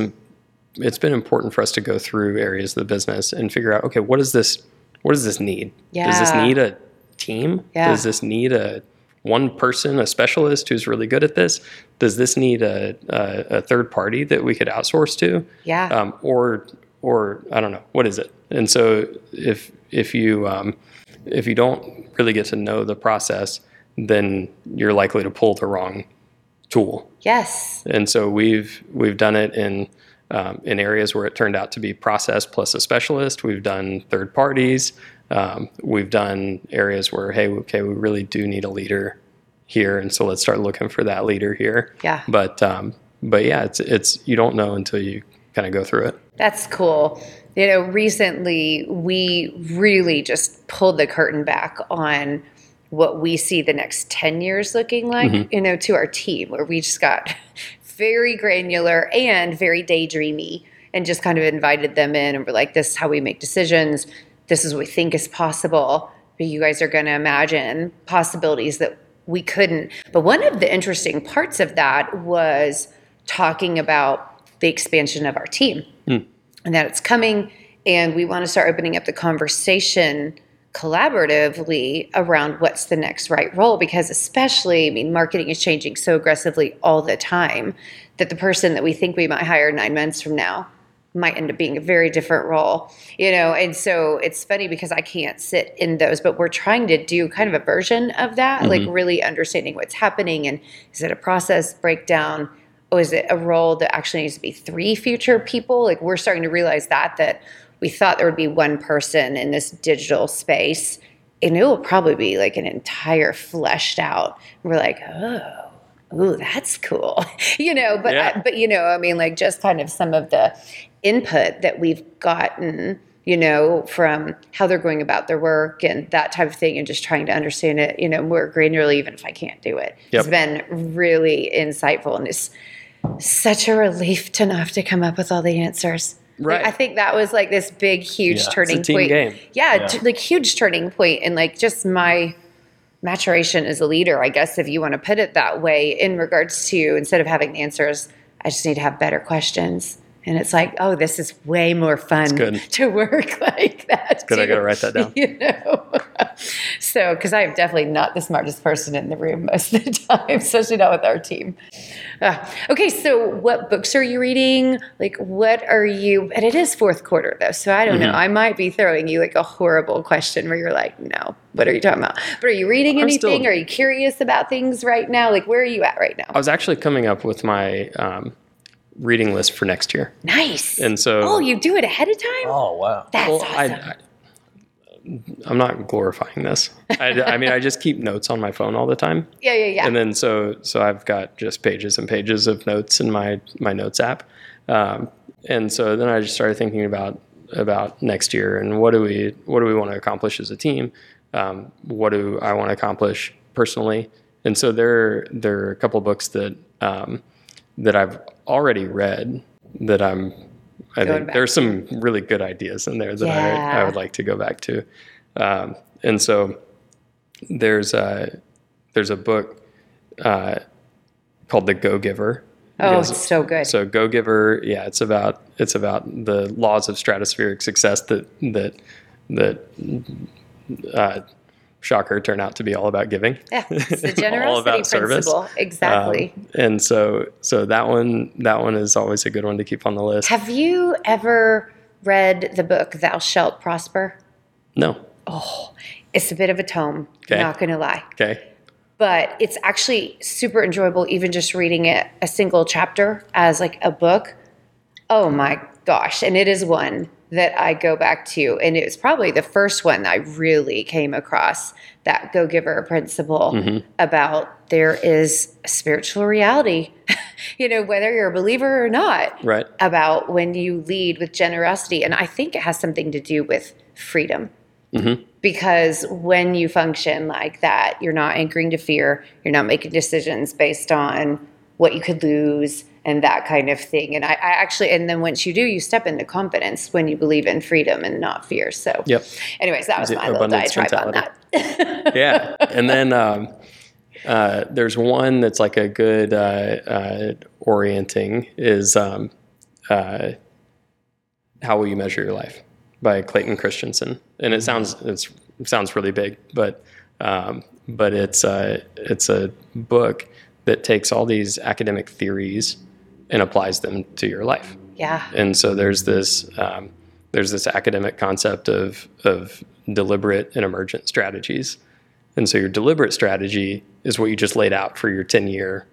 it's been important for us to go through areas of the business and figure out okay what is this what does this need Yeah. does this need a team Yeah. does this need a one person a specialist who's really good at this does this need a, a, a third party that we could outsource to yeah. um, or or I don't know what is it. And so if if you um, if you don't really get to know the process, then you're likely to pull the wrong tool. yes. And so we've we've done it in um, in areas where it turned out to be process plus a specialist. We've done third parties. Um, we've done areas where hey, okay, we really do need a leader here, and so let's start looking for that leader here. Yeah. But um, but yeah, it's it's you don't know until you kind of go through it. That's cool. You know, recently we really just pulled the curtain back on what we see the next 10 years looking like, mm-hmm. you know, to our team, where we just got very granular and very daydreamy and just kind of invited them in and we're like, this is how we make decisions. This is what we think is possible. But you guys are going to imagine possibilities that we couldn't. But one of the interesting parts of that was talking about the expansion of our team hmm. and that it's coming. And we want to start opening up the conversation collaboratively around what's the next right role because especially i mean marketing is changing so aggressively all the time that the person that we think we might hire nine months from now might end up being a very different role you know? And so it's funny because i can't sit in those but we're trying to do kind of a version of that like mm-hmm. really understanding what's happening and is it a process breakdown oh, is it a role that actually needs to be three future people? Like we're starting to realize that that we thought there would be one person in this digital space, and it will probably be like an entire fleshed out. We're like, oh, ooh, that's cool, you know. But Yeah. but you know, I mean, like just kind of some of the input that we've gotten. You know, from how they're going about their work and that type of thing, and just trying to understand it, you know, more granularly, even if I can't do it. it's been really insightful and it's such a relief to not have to come up with all the answers. Like, Right. I think that was like this big, huge Yeah. It's a turning team point. game. Yeah, Yeah. t- like huge turning point, and like just my maturation as a leader, I guess, if you want to put it that way, in regards to instead of having answers, I just need to have better questions. And it's like, oh, this is way more fun to work like that. good. I gotta write that down. You know, so because I am definitely not the smartest person in the room most of the time, especially not with our team. Uh, okay, so what books are you reading? Like, what are you? And it is fourth quarter though, so I don't Mm-hmm. know. I might be throwing you like a horrible question where you're like, "No, what are you talking about?" But are you reading I'm anything? still- are you curious about things right now? Like, where are you at right now? I was actually coming up with my um, reading list for next year, Nice. and so oh, you do it ahead of time? Oh wow. That's well, awesome. I, I, I'm not glorifying this. I, I mean, I just keep notes on my phone all the time, yeah, yeah, yeah. and then so so I've got just pages and pages of notes in my my notes app, um, and so then I just started thinking about about next year and what do we what do we want to accomplish as a team, um, what do I want to accomplish personally, and so there there are a couple books that um, that I've already read that I'm. I Going think there's some really good ideas in there that I, Yeah. I would like to go back to, um, and so there's a there's a book uh, called The Go Giver. oh, it's so good. so Go Giver, yeah, it's about it's about the laws of stratospheric success that that that uh, shocker turn out to be all about giving. yeah, it's the all generosity about service. principle. Exactly. Um, and so so that one that one is always a good one to keep on the list. Have you ever read the book Thou Shalt Prosper? no. Oh, it's a bit of a tome, Okay. not going to lie. Okay. But it's actually super enjoyable, even just reading it a single chapter as like a book. Oh my gosh. And it is one that I go back to, and it was probably the first one I really came across that go giver principle Mm-hmm. about there is a spiritual reality, you know, whether you're a believer or not, Right. about when you lead with generosity. And I think it has something to do with freedom. Because when you function like that, you're not anchoring to fear, you're not making decisions based on what you could lose and that kind of thing. And I, I actually, and then once you do, you step into confidence when you believe in freedom and not fear. So, Yep. anyways, that was my little diatribe on that. yeah. And then um, uh, there's one that's like a good uh, uh, orienting is um, uh, How Will You Measure Your Life by Clayton Christensen. And it sounds it's, it sounds really big, but um, but it's uh, it's a book that takes all these academic theories and applies them to your life. Yeah. and so there's this um, there's this academic concept of of deliberate and emergent strategies. And so your deliberate strategy is what you just laid out for your 10 year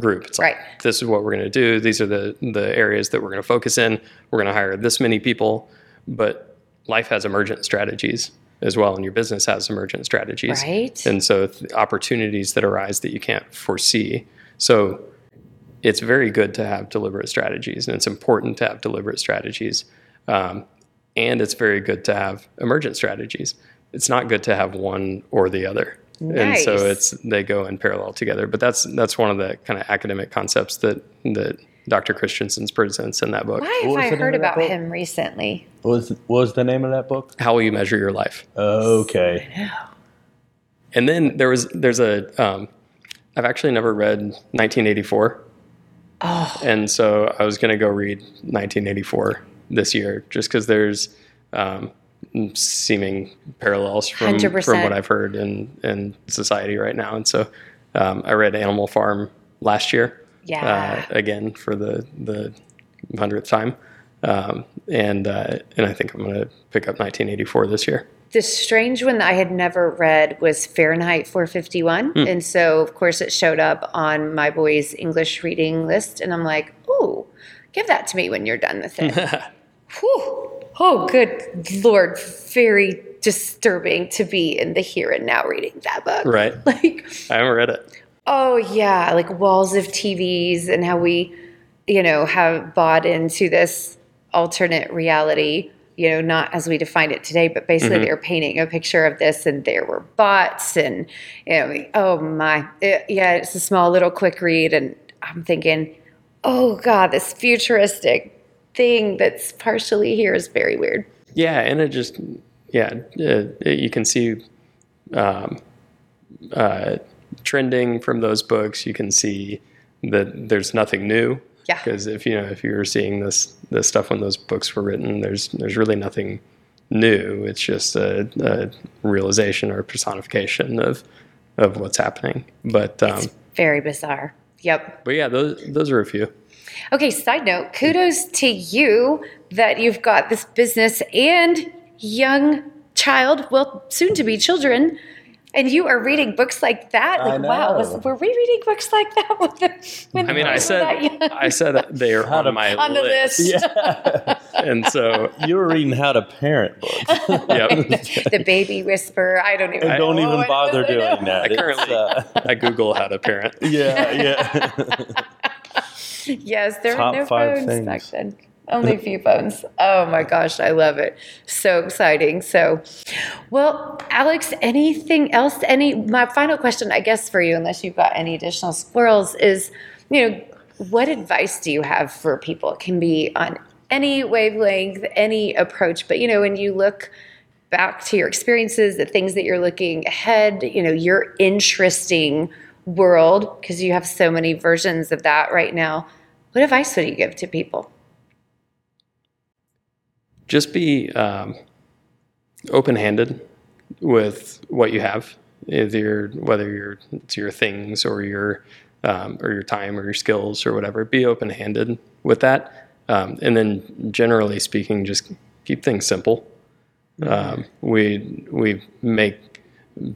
group. It's like Right. this is what we're going to do. These are the the areas that we're going to focus in. We're going to hire this many people. But life has emergent strategies as well and your business has emergent strategies. Right. and so th- opportunities that arise that you can't foresee. So it's very good to have deliberate strategies and it's important to have deliberate strategies um, and it's very good to have emergent strategies. It's not good to have one or the other. And so it's they go in parallel together. But that's that's one of the kind of academic concepts that that dr christensen presents in that book. Why have I heard about him recently? What was, what was the name of that book? how will you measure your life. Okay. and then there was there's a um, i've actually never read 1984 Oh, and so I was going to go read 1984 this year, just because there's um, seeming parallels from from 100%. what I've heard in in society right now. And so um, I read Animal Farm last year, Yeah. uh, again for the the hundredth time, um, and uh, and I think I'm going to pick up 1984 this year. The strange one that I had never read was Fahrenheit 451. Hmm. And so, of course, it showed up on my boys' English reading list. And I'm like, oh, give that to me when you're done with it. Whew. Oh, good Lord. Very disturbing to be in the here and now reading that book. Right. Like, I haven't read it. Oh yeah, like walls of TVs and how we, you know, have bought into this alternate reality. You know, not as we define it today, but basically they're painting a picture of this, and there were bots, and you know, oh my, It- yeah, it's a small little quick read, and I'm thinking, oh god, this futuristic thing that's partially here is very weird. Yeah, and it just yeah, it, it- you can see um, uh, trending from those books. You can see that there's nothing new. Yeah. Because if you know if you were seeing this this stuff when those books were written, there's there's really nothing new. It's just a, a realization or personification of of what's happening. But um, Very bizarre. Yep. but yeah, those those are a few. Okay, side note, kudos to you that you've got this business and young child, well, soon to be children, and you are reading books like that. I Like, wow, was, were we reading books like that? When the, when I mean, I kids that said? I said they are How to- on my on the list. Yeah. and so you were reading how to parent books. yeah. the baby whisperer. I don't even. Don't know. even I bother don't know. doing that. I currently uh, I Google how to parent. yeah, yeah. Yes, there Top were no five phones things. back then. Only a few phones. Oh my gosh, I love it. So exciting. So, well, Alex, anything else? Any, my final question, I guess, for you, unless you've got any additional squirrels, is, you know, what advice do you have for people? It can be on any wavelength, any approach, but, you know, when you look back to your experiences, the things that you're looking ahead, you know, your interesting world, because you have so many versions of that right now. What advice would you give to people? Just be um, open-handed with what you have, either whether you're, it's your things or your um, or your time or your skills or whatever. Be open-handed with that, um, and then generally speaking, just keep things simple. Um, we we make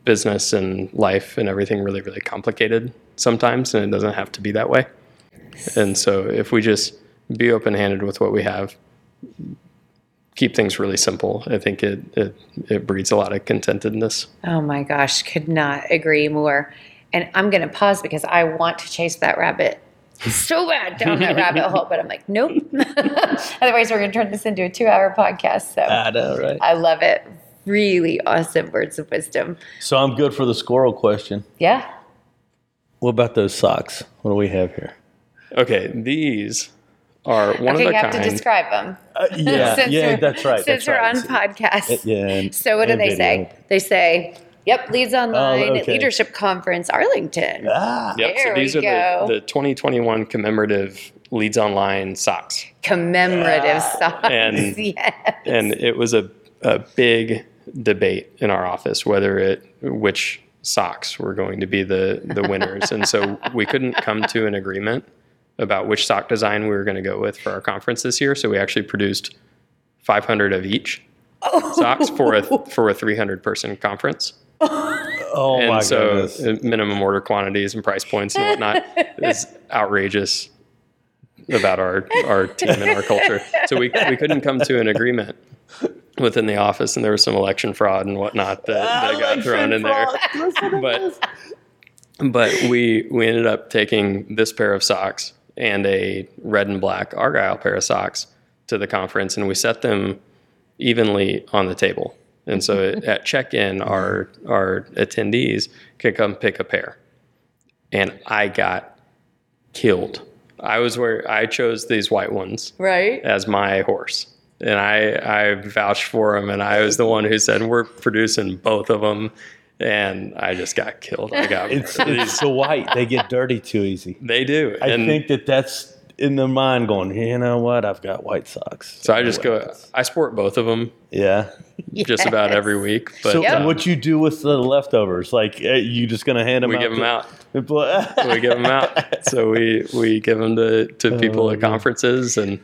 business and life and everything really really complicated sometimes, and it doesn't have to be that way. And so, if we just be open-handed with what we have, keep things really simple. I think it it, it breeds a lot of contentedness. Oh my gosh, could not agree more. And I'm going to pause because I want to chase that rabbit so bad down that rabbit hole, but I'm like, nope. Otherwise, we're going to turn this into a two hour podcast. So I know, right? I love it. Really awesome words of wisdom. So I'm good for the squirrel question. Yeah. What about those socks? What do we have here? Okay, these are one okay, of you have kind. to describe them. Uh, yeah, Since yeah, that's right. Since that's we're right. on podcast. Yeah. and- So what do they video. say? They say, "Yep, LeadsOnline okay. leadership conference Arlington." Ah, Yep. There so these we are go. the, the 2021 commemorative LeadsOnline socks. Commemorative socks. And- yes. and it was a, a big debate in our office whether it which socks were going to be the the winners and so we couldn't come to an agreement about which sock design we were going to go with for our conference this year so we actually produced 500 of each socks for a for a 300 person conference oh and my so goodness. uh, minimum order quantities and price points and whatnot is outrageous about our our team and our culture. So we we couldn't come to an agreement within the office, and there was some election fraud and whatnot that, that got thrown in there. But but we we ended up taking this pair of socks and a red and black argyle pair of socks to the conference, and we set them evenly on the table. And so at check-in, our our attendees could come pick a pair, and I got killed. I was where I chose these white ones right. as my horse, and I I vouched for them, and I was the one who said we're producing both of them, and I just got killed. I got It's, it's the white. They get dirty too easy. They do, I and think that that's in their mind going, you know what? I've got white socks. so I just go. I sport both of them Yeah. just about every week, but so uh, what you do with the leftovers? Like, uh, you just going to hand them we out? give them out. out. we give them out. So we we give them to, to people Oh, at conferences, and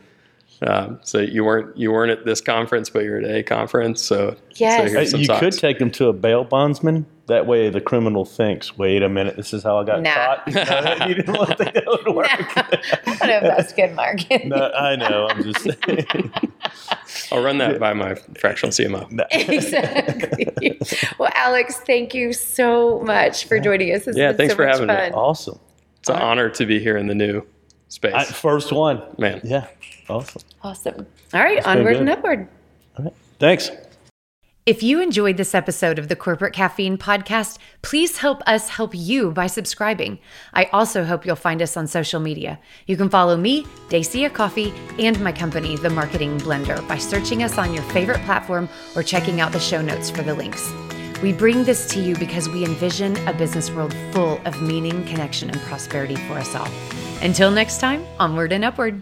um, so you weren't you weren't at this conference, but you're at a conference. So Yes. so here's some you socks. could take them to a bail bondsman. That way, the criminal thinks, "Wait a minute, this is how I got Nah. caught." No, you didn't want that would work. I don't know if that's good marketing. No, I know. I'm just saying. I'll run that by my fractional CMO. exactly. well, Alex, thank you so much for joining us. This Yeah, thanks so for much having me. awesome. It's an honor to be here in the new space, I, first one. man. Yeah, awesome. Awesome. All right, been onward and upward. All right. Thanks. If you enjoyed this episode of the Corporate Caffeine Podcast, please help us help you by subscribing. I also hope you'll find us on social media. You can follow me, Dacia Coffey, and my company, The Marketing Blender, by searching us on your favorite platform or checking out the show notes for the links. We bring this to you because we envision a business world full of meaning, connection, and prosperity for us all. Until next time, onward and upward.